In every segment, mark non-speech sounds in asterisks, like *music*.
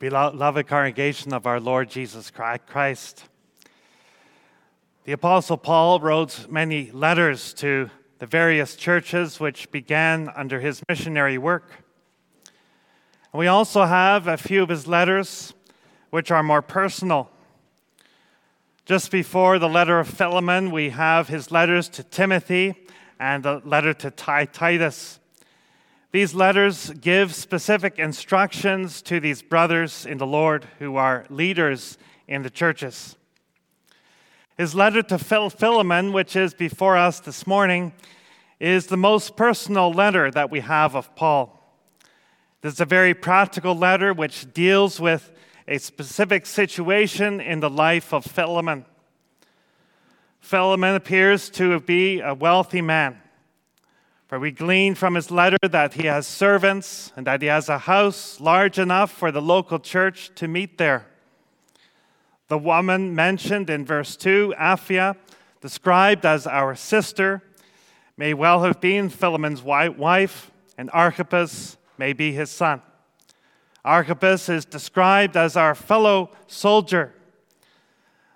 beloved congregation of our Lord Jesus Christ. The Apostle Paul wrote many letters to the various churches which began under his missionary work. We also have a few of his letters which are more personal. Just before the letter of Philemon, we have his letters to Timothy and the letter to Titus. These letters give specific instructions to these brothers in the Lord who are leaders in the churches. His letter to Philemon, which is before us this morning, is the most personal letter that we have of Paul. This is a very practical letter which deals with a specific situation in the life of Philemon. Philemon appears to be a wealthy man. For we glean from his letter that he has servants and that he has a house large enough for the local church to meet there. The woman mentioned in verse 2, Apphia, described as our sister, may well have been Philemon's wife, and Archippus may be his son. Archippus is described as our fellow soldier.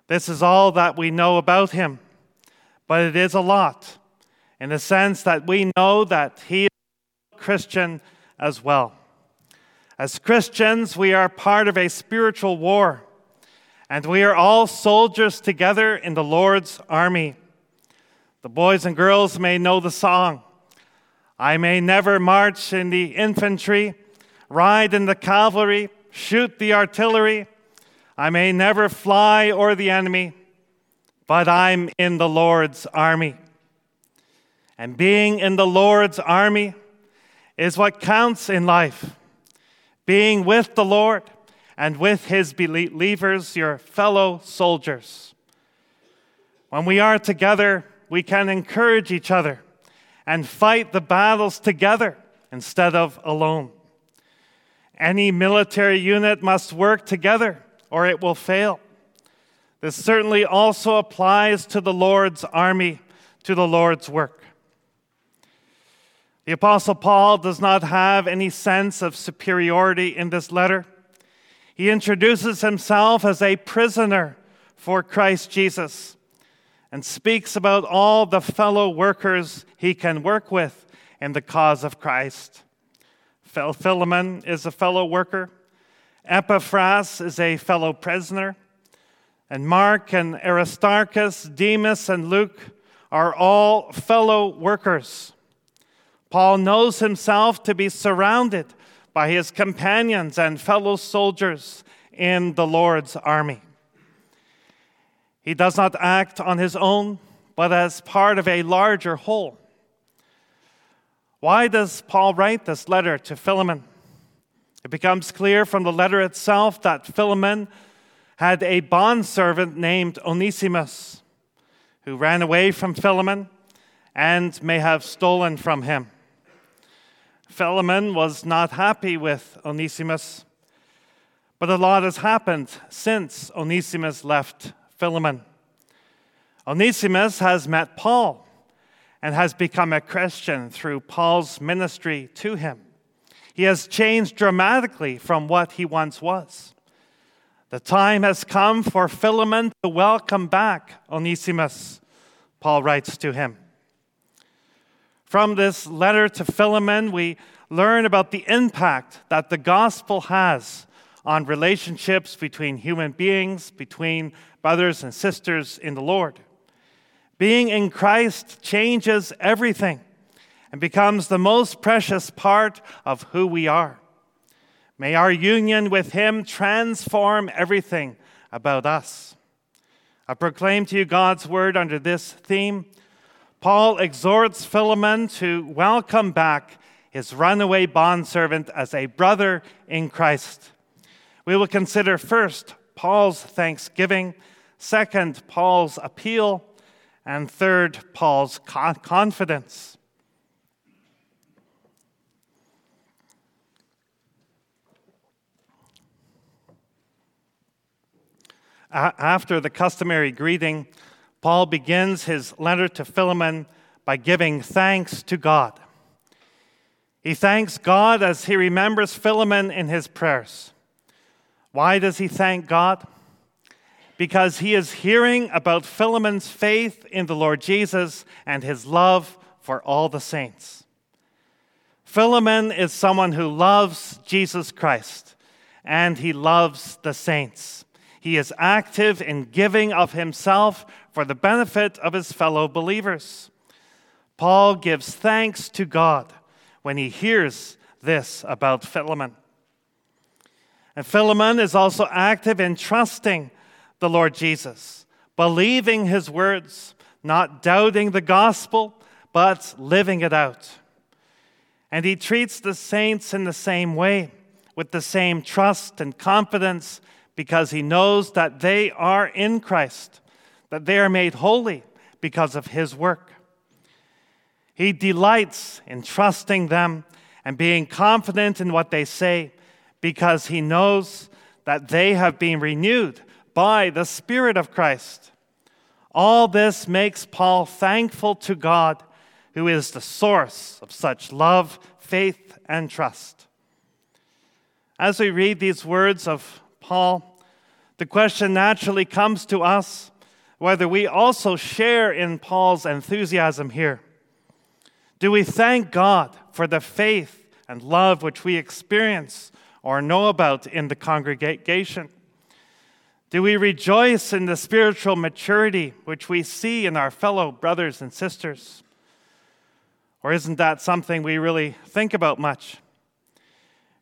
This is all that we know about him, but it is a lot in the sense that we know that he is a Christian as well. As Christians, we are part of a spiritual war, and we are all soldiers together in the Lord's army. The boys and girls may know the song I may never march in the infantry, ride in the cavalry, shoot the artillery. I may never fly o'er the enemy, but I'm in the Lord's army. And being in the Lord's army is what counts in life. Being with the Lord and with his believers, your fellow soldiers. When we are together, we can encourage each other and fight the battles together instead of alone. Any military unit must work together or it will fail. This certainly also applies to the Lord's army, to the Lord's work. The Apostle Paul does not have any sense of superiority in this letter. He introduces himself as a prisoner for Christ Jesus and speaks about all the fellow workers he can work with in the cause of Christ. Philemon is a fellow worker, Epaphras is a fellow prisoner, and Mark and Aristarchus, Demas and Luke are all fellow workers. Paul knows himself to be surrounded by his companions and fellow soldiers in the Lord's army. He does not act on his own, but as part of a larger whole. Why does Paul write this letter to Philemon? It becomes clear from the letter itself that Philemon had a bondservant named Onesimus who ran away from Philemon and may have stolen from him. Philemon was not happy with Onesimus, but a lot has happened since Onesimus left Philemon. Onesimus has met Paul and has become a Christian through Paul's ministry to him. He has changed dramatically from what he once was. The time has come for Philemon to welcome back Onesimus, Paul writes to him. From this letter to Philemon, we learn about the impact that the gospel has on relationships between human beings, between brothers and sisters in the Lord. Being in Christ changes everything and becomes the most precious part of who we are. May our union with Him transform everything about us. I proclaim to you God's word under this theme Paul exhorts Philemon to welcome back his runaway bondservant as a brother in Christ. We will consider first Paul's thanksgiving, second, Paul's appeal, and third, Paul's confidence. After the customary greeting, Paul begins his letter to Philemon by giving thanks to God. He thanks God as he remembers Philemon in his prayers. Why does he thank God? Because he is hearing about Philemon's faith in the Lord Jesus and his love for all the saints. Philemon is someone who loves Jesus Christ and he loves the saints. He is active in giving of himself for the benefit of his fellow believers. Paul gives thanks to God when he hears this about Philemon. And Philemon is also active in trusting the Lord Jesus, believing his words, not doubting the gospel, but living it out. And he treats the saints in the same way, with the same trust and confidence, because he knows that they are in Christ, that they are made holy because of his work. He delights in trusting them and being confident in what they say because he knows that they have been renewed by the Spirit of Christ. All this makes Paul thankful to God, who is the source of such love, faith, and trust. As we read these words of Paul, the question naturally comes to us whether we also share in Paul's enthusiasm here. Do we thank God for the faith and love which we experience or know about in the congregation? Do we rejoice in the spiritual maturity which we see in our fellow brothers and sisters? Or isn't that something we really think about much?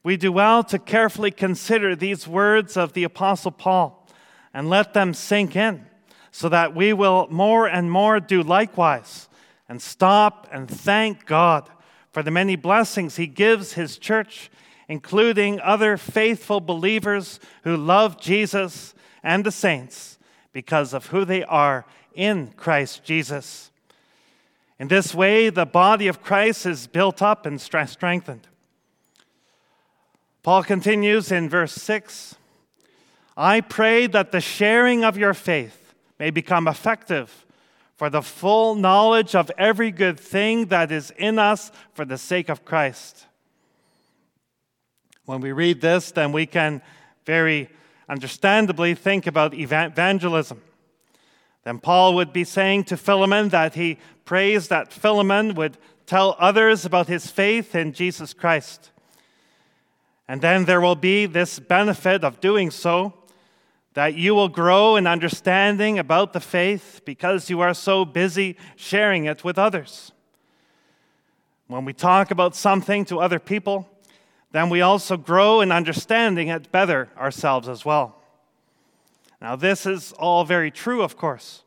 We do well to carefully consider these words of the Apostle Paul and let them sink in so that we will more and more do likewise and stop and thank God for the many blessings He gives His church, including other faithful believers who love Jesus and the saints because of who they are in Christ Jesus. In this way, the body of Christ is built up and strengthened. Paul continues in verse 6 I pray that the sharing of your faith may become effective for the full knowledge of every good thing that is in us for the sake of Christ. When we read this, then we can very understandably think about evangelism. Then Paul would be saying to Philemon that he prays that Philemon would tell others about his faith in Jesus Christ. And then there will be this benefit of doing so that you will grow in understanding about the faith because you are so busy sharing it with others. When we talk about something to other people, then we also grow in understanding it better ourselves as well. Now, this is all very true, of course.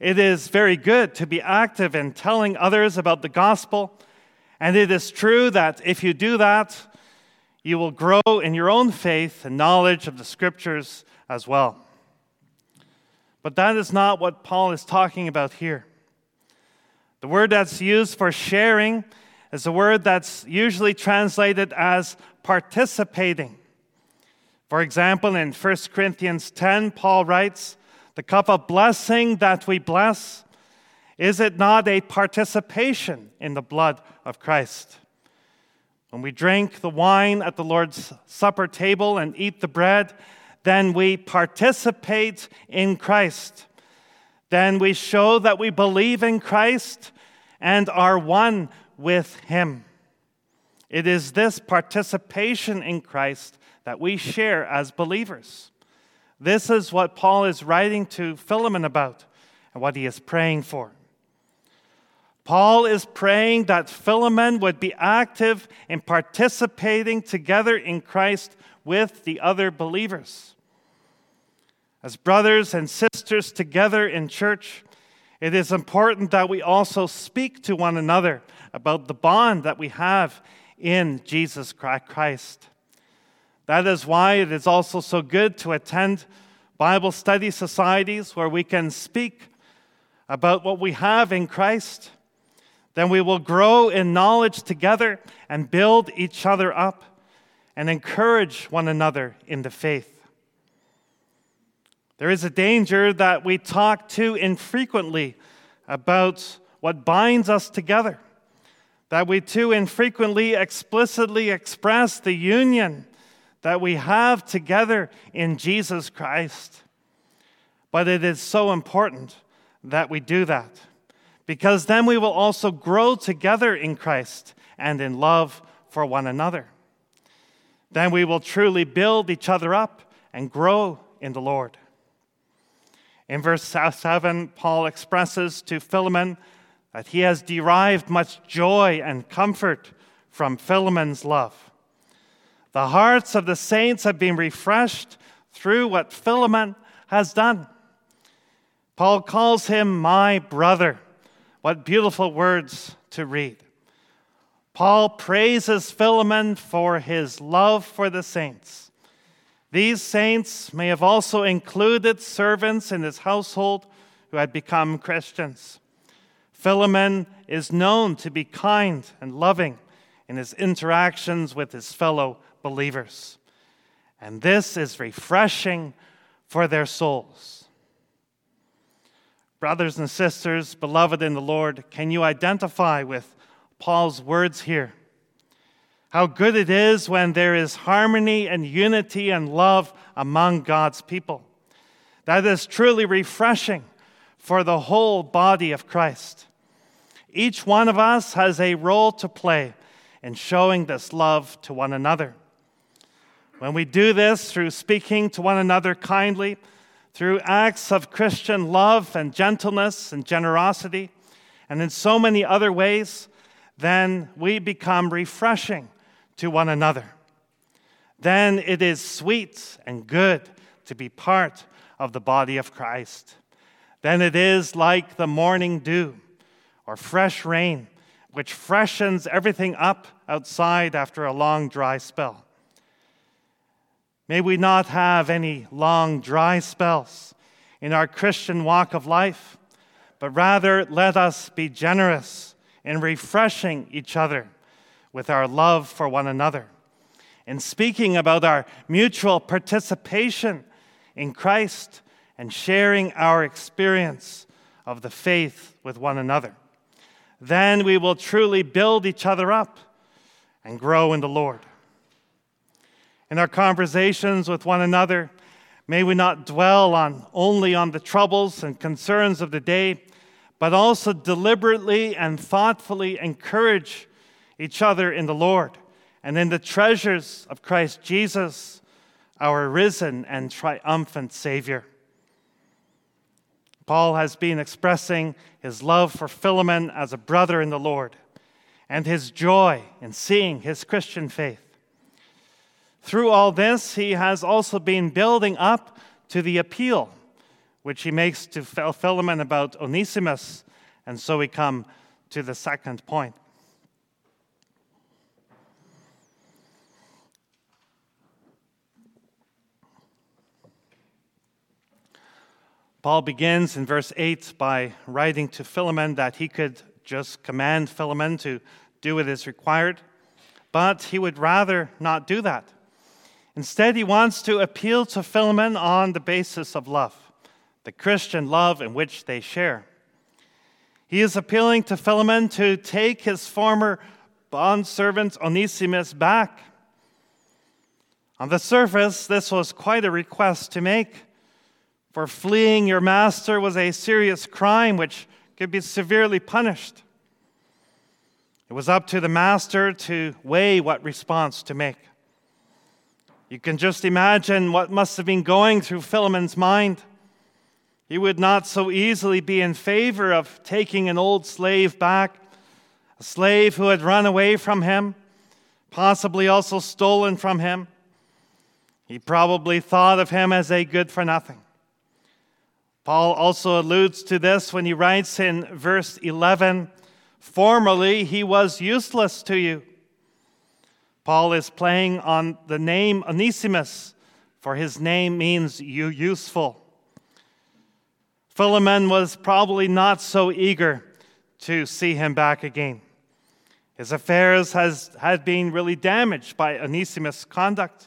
It is very good to be active in telling others about the gospel, and it is true that if you do that, you will grow in your own faith and knowledge of the scriptures as well. But that is not what Paul is talking about here. The word that's used for sharing is a word that's usually translated as participating. For example, in 1 Corinthians 10, Paul writes, The cup of blessing that we bless, is it not a participation in the blood of Christ? When we drink the wine at the Lord's Supper table and eat the bread, then we participate in Christ. Then we show that we believe in Christ and are one with Him. It is this participation in Christ that we share as believers. This is what Paul is writing to Philemon about and what he is praying for. Paul is praying that Philemon would be active in participating together in Christ with the other believers. As brothers and sisters together in church, it is important that we also speak to one another about the bond that we have in Jesus Christ. That is why it is also so good to attend Bible study societies where we can speak about what we have in Christ. Then we will grow in knowledge together and build each other up and encourage one another in the faith. There is a danger that we talk too infrequently about what binds us together, that we too infrequently explicitly express the union that we have together in Jesus Christ. But it is so important that we do that because then we will also grow together in Christ and in love for one another. Then we will truly build each other up and grow in the Lord. In verse 7, Paul expresses to Philemon that he has derived much joy and comfort from Philemon's love. The hearts of the saints have been refreshed through what Philemon has done. Paul calls him my brother. What beautiful words to read. Paul praises Philemon for his love for the saints. These saints may have also included servants in his household who had become Christians. Philemon is known to be kind and loving in his interactions with his fellow believers. And this is refreshing for their souls. Brothers and sisters, beloved in the Lord, can you identify with Paul's words here? How good it is when there is harmony and unity and love among God's people. That is truly refreshing for the whole body of Christ. Each one of us has a role to play in showing this love to one another. When we do this through speaking to one another kindly, through acts of Christian love and gentleness and generosity, and in so many other ways, then we become refreshing to one another. Then it is sweet and good to be part of the body of Christ. Then it is like the morning dew or fresh rain, which freshens everything up outside after a long dry spell. May we not have any long dry spells in our Christian walk of life, but rather let us be generous in refreshing each other with our love for one another, in speaking about our mutual participation in Christ and sharing our experience of the faith with one another. Then we will truly build each other up and grow in the Lord. In our conversations with one another, may we not dwell on only on the troubles and concerns of the day, but also deliberately and thoughtfully encourage each other in the Lord and in the treasures of Christ Jesus, our risen and triumphant Savior. Paul has been expressing his love for Philemon as a brother in the Lord and his joy in seeing his Christian faith. Through all this, he has also been building up to the appeal which he makes to Philemon about Onesimus. And so we come to the second point. Paul begins in verse 8 by writing to Philemon that he could just command Philemon to do what is required, but he would rather not do that. Instead, he wants to appeal to Philemon on the basis of love, the Christian love in which they share. He is appealing to Philemon to take his former bondservant Onesimus back. On the surface, this was quite a request to make. For fleeing your master was a serious crime which could be severely punished. It was up to the master to weigh what response to make. You can just imagine what must have been going through Philemon's mind. He would not so easily be in favor of taking an old slave back, a slave who had run away from him, possibly also stolen from him. He probably thought of him as a good for nothing. Paul also alludes to this when he writes in verse 11 Formerly he was useless to you. Paul is playing on the name Onesimus, for his name means useful. Philemon was probably not so eager to see him back again. His affairs has, had been really damaged by Onesimus' conduct.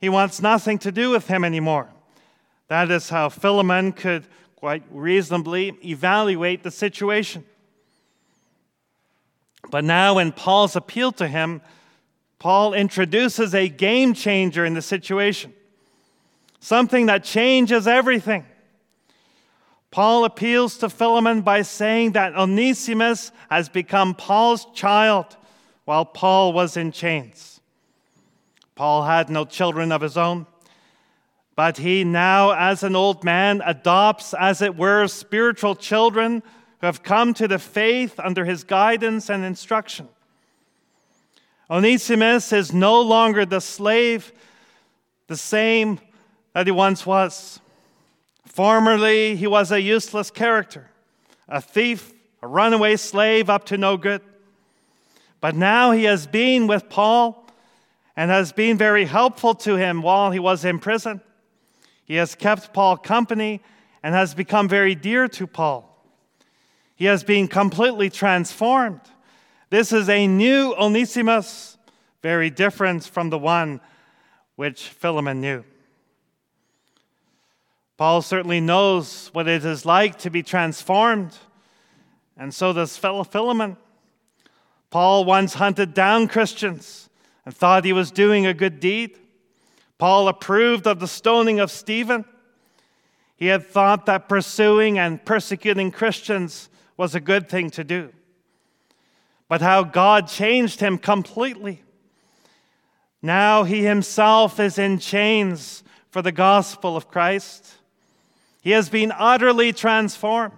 He wants nothing to do with him anymore. That is how Philemon could quite reasonably evaluate the situation. But now, when Paul's appeal to him Paul introduces a game changer in the situation, something that changes everything. Paul appeals to Philemon by saying that Onesimus has become Paul's child while Paul was in chains. Paul had no children of his own, but he now, as an old man, adopts, as it were, spiritual children who have come to the faith under his guidance and instruction. Onesimus is no longer the slave, the same that he once was. Formerly, he was a useless character, a thief, a runaway slave up to no good. But now he has been with Paul and has been very helpful to him while he was in prison. He has kept Paul company and has become very dear to Paul. He has been completely transformed. This is a new Onesimus, very different from the one which Philemon knew. Paul certainly knows what it is like to be transformed, and so does Philemon. Paul once hunted down Christians and thought he was doing a good deed. Paul approved of the stoning of Stephen. He had thought that pursuing and persecuting Christians was a good thing to do but how God changed him completely. Now he himself is in chains for the gospel of Christ. He has been utterly transformed.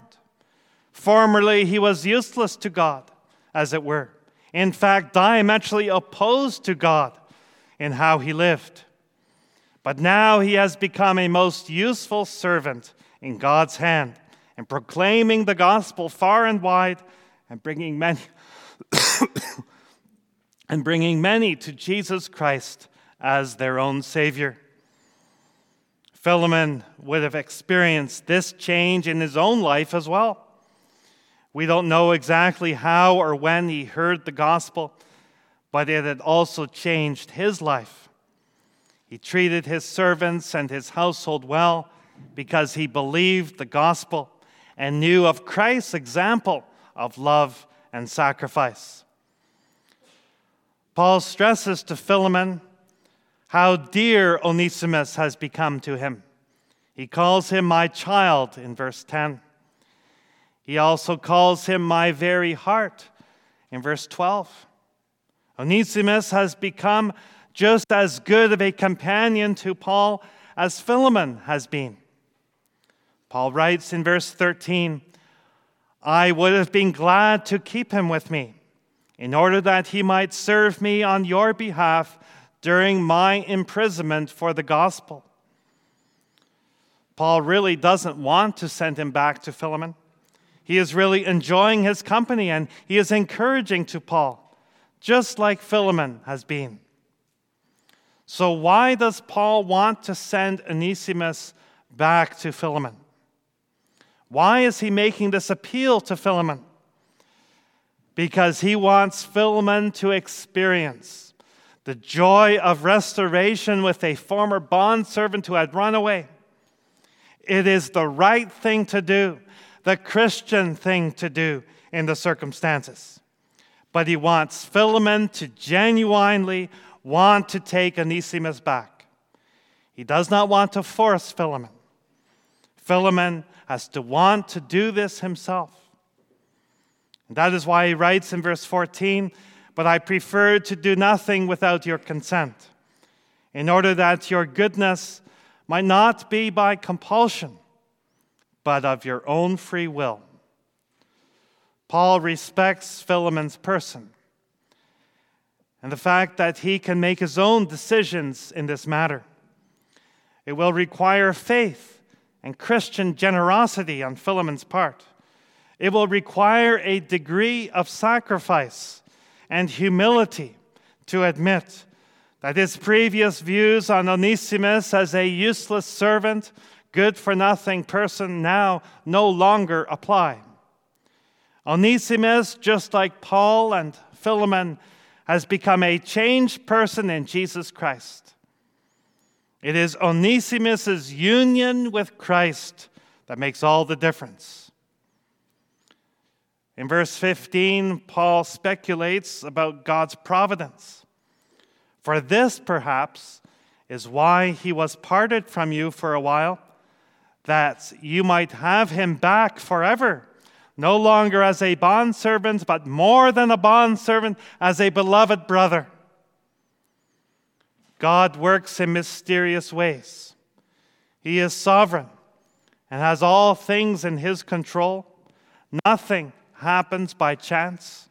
Formerly, he was useless to God, as it were. In fact, diametrically opposed to God in how he lived. But now he has become a most useful servant in God's hand in proclaiming the gospel far and wide and bringing many *coughs* and bringing many to Jesus Christ as their own Savior. Philemon would have experienced this change in his own life as well. We don't know exactly how or when he heard the gospel, but it had also changed his life. He treated his servants and his household well because he believed the gospel and knew of Christ's example of love and sacrifice. Paul stresses to Philemon how dear Onesimus has become to him. He calls him my child in verse 10. He also calls him my very heart in verse 12. Onesimus has become just as good of a companion to Paul as Philemon has been. Paul writes in verse 13 I would have been glad to keep him with me, in order that he might serve me on your behalf during my imprisonment for the gospel. Paul really doesn't want to send him back to Philemon. He is really enjoying his company and he is encouraging to Paul, just like Philemon has been. So, why does Paul want to send Onesimus back to Philemon? Why is he making this appeal to Philemon? Because he wants Philemon to experience the joy of restoration with a former bondservant who had run away. It is the right thing to do, the Christian thing to do in the circumstances. But he wants Philemon to genuinely want to take Onesimus back. He does not want to force Philemon. Philemon has to want to do this himself. And that is why he writes in verse 14, But I prefer to do nothing without your consent, in order that your goodness might not be by compulsion, but of your own free will. Paul respects Philemon's person and the fact that he can make his own decisions in this matter. It will require faith and Christian generosity on Philemon's part. It will require a degree of sacrifice and humility to admit that his previous views on Onesimus as a useless servant, good for nothing person now no longer apply. Onesimus, just like Paul and Philemon, has become a changed person in Jesus Christ. It is Onesimus' union with Christ that makes all the difference. In verse 15, Paul speculates about God's providence. For this, perhaps, is why he was parted from you for a while, that you might have him back forever, no longer as a bondservant, but more than a bondservant, as a beloved brother. God works in mysterious ways. He is sovereign and has all things in his control. Nothing happens by chance.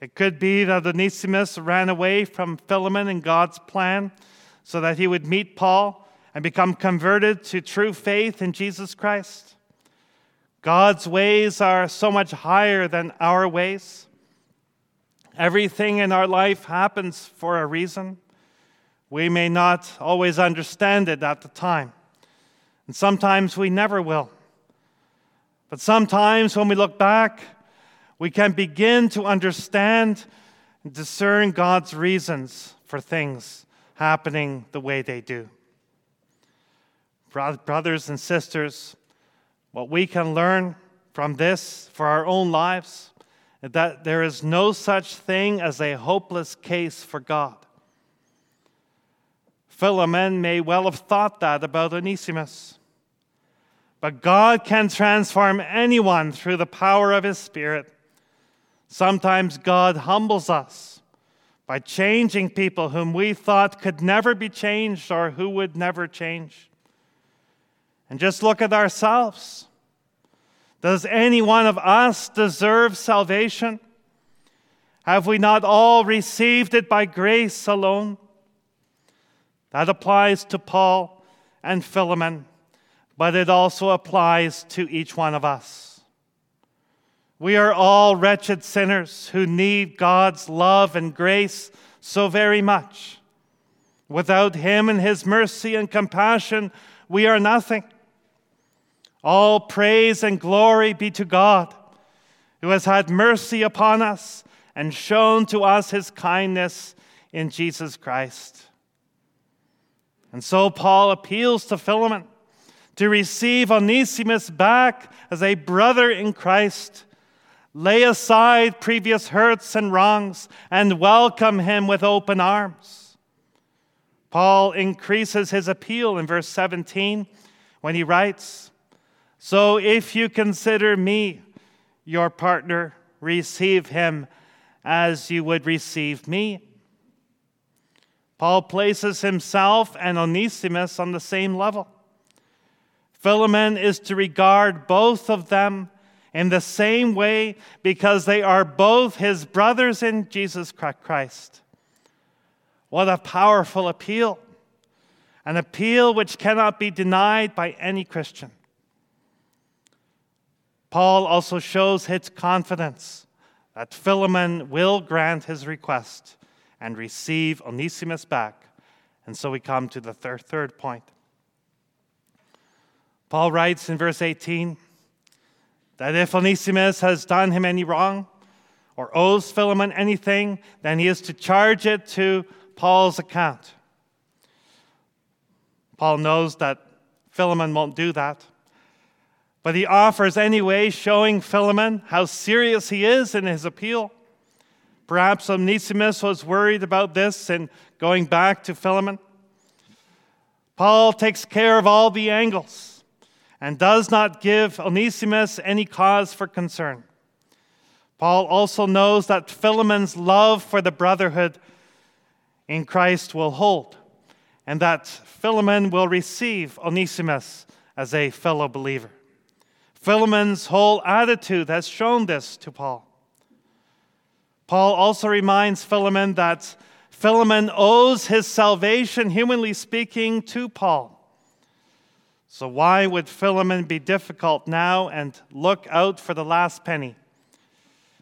It could be that Onesimus ran away from Philemon in God's plan so that he would meet Paul and become converted to true faith in Jesus Christ. God's ways are so much higher than our ways. Everything in our life happens for a reason. We may not always understand it at the time, and sometimes we never will. But sometimes when we look back, we can begin to understand and discern God's reasons for things happening the way they do. Brothers and sisters, what we can learn from this for our own lives is that there is no such thing as a hopeless case for God. Philemon may well have thought that about Onesimus. But God can transform anyone through the power of His Spirit. Sometimes God humbles us by changing people whom we thought could never be changed or who would never change. And just look at ourselves. Does any one of us deserve salvation? Have we not all received it by grace alone? That applies to Paul and Philemon, but it also applies to each one of us. We are all wretched sinners who need God's love and grace so very much. Without Him and His mercy and compassion, we are nothing. All praise and glory be to God, who has had mercy upon us and shown to us His kindness in Jesus Christ. And so Paul appeals to Philemon to receive Onesimus back as a brother in Christ Lay aside previous hurts and wrongs and welcome him with open arms. Paul increases his appeal in verse 17 when he writes, So if you consider me your partner, receive him as you would receive me. Paul places himself and Onesimus on the same level. Philemon is to regard both of them in the same way because they are both his brothers in Jesus Christ. What a powerful appeal! An appeal which cannot be denied by any Christian. Paul also shows his confidence that Philemon will grant his request and receive Onesimus back. And so we come to the third, third point. Paul writes in verse 18 that if Onesimus has done him any wrong or owes Philemon anything, then he is to charge it to Paul's account. Paul knows that Philemon won't do that. But he offers anyway, showing Philemon how serious he is in his appeal. Perhaps Onesimus was worried about this and going back to Philemon. Paul takes care of all the angles and does not give Onesimus any cause for concern. Paul also knows that Philemon's love for the brotherhood in Christ will hold, and that Philemon will receive Onesimus as a fellow believer. Philemon's whole attitude has shown this to Paul. Paul also reminds Philemon that Philemon owes his salvation, humanly speaking, to Paul. So, why would Philemon be difficult now and look out for the last penny?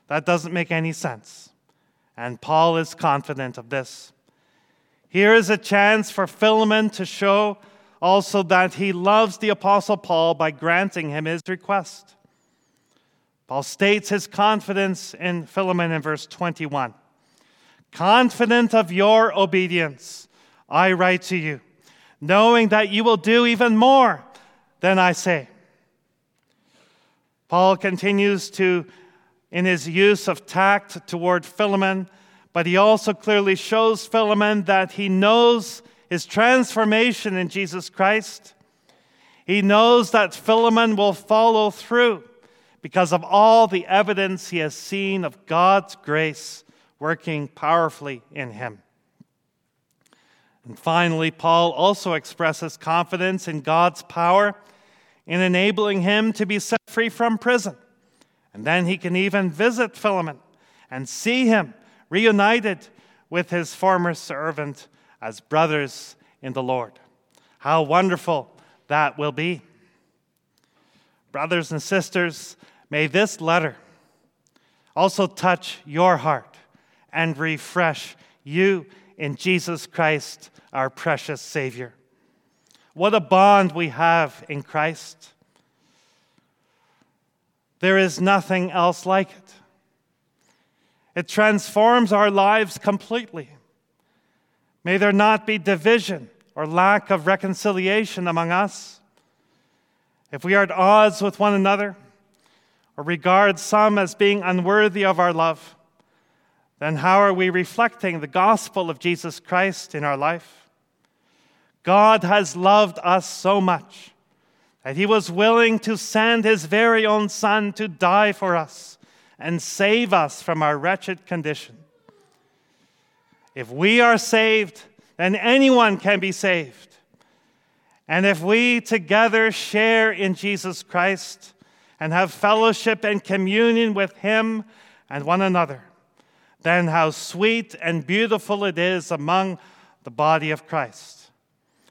That doesn't make any sense. And Paul is confident of this. Here is a chance for Philemon to show also that he loves the Apostle Paul by granting him his request. Paul states his confidence in Philemon in verse 21. Confident of your obedience, I write to you knowing that you will do even more than I say. Paul continues to, in his use of tact toward Philemon, but he also clearly shows Philemon that he knows his transformation in Jesus Christ. He knows that Philemon will follow through because of all the evidence he has seen of God's grace working powerfully in him. And finally, Paul also expresses confidence in God's power in enabling him to be set free from prison. And then he can even visit Philemon and see him reunited with his former servant as brothers in the Lord. How wonderful that will be. Brothers and sisters, may this letter also touch your heart and refresh you in Jesus Christ, our precious Savior. What a bond we have in Christ. There is nothing else like it. It transforms our lives completely. May there not be division or lack of reconciliation among us. If we are at odds with one another or regard some as being unworthy of our love, then how are we reflecting the gospel of Jesus Christ in our life? God has loved us so much that he was willing to send his very own Son to die for us and save us from our wretched condition. If we are saved, then anyone can be saved. And if we together share in Jesus Christ and have fellowship and communion with him and one another, then how sweet and beautiful it is among the body of Christ.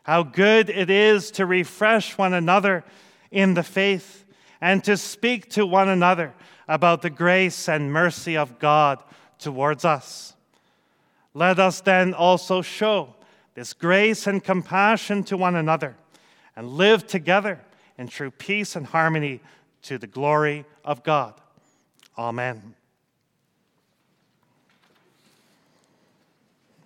How good it is to refresh one another in the faith and to speak to one another about the grace and mercy of God towards us. Let us then also show this grace and compassion to one another and live together in true peace and harmony to the glory of God. Amen.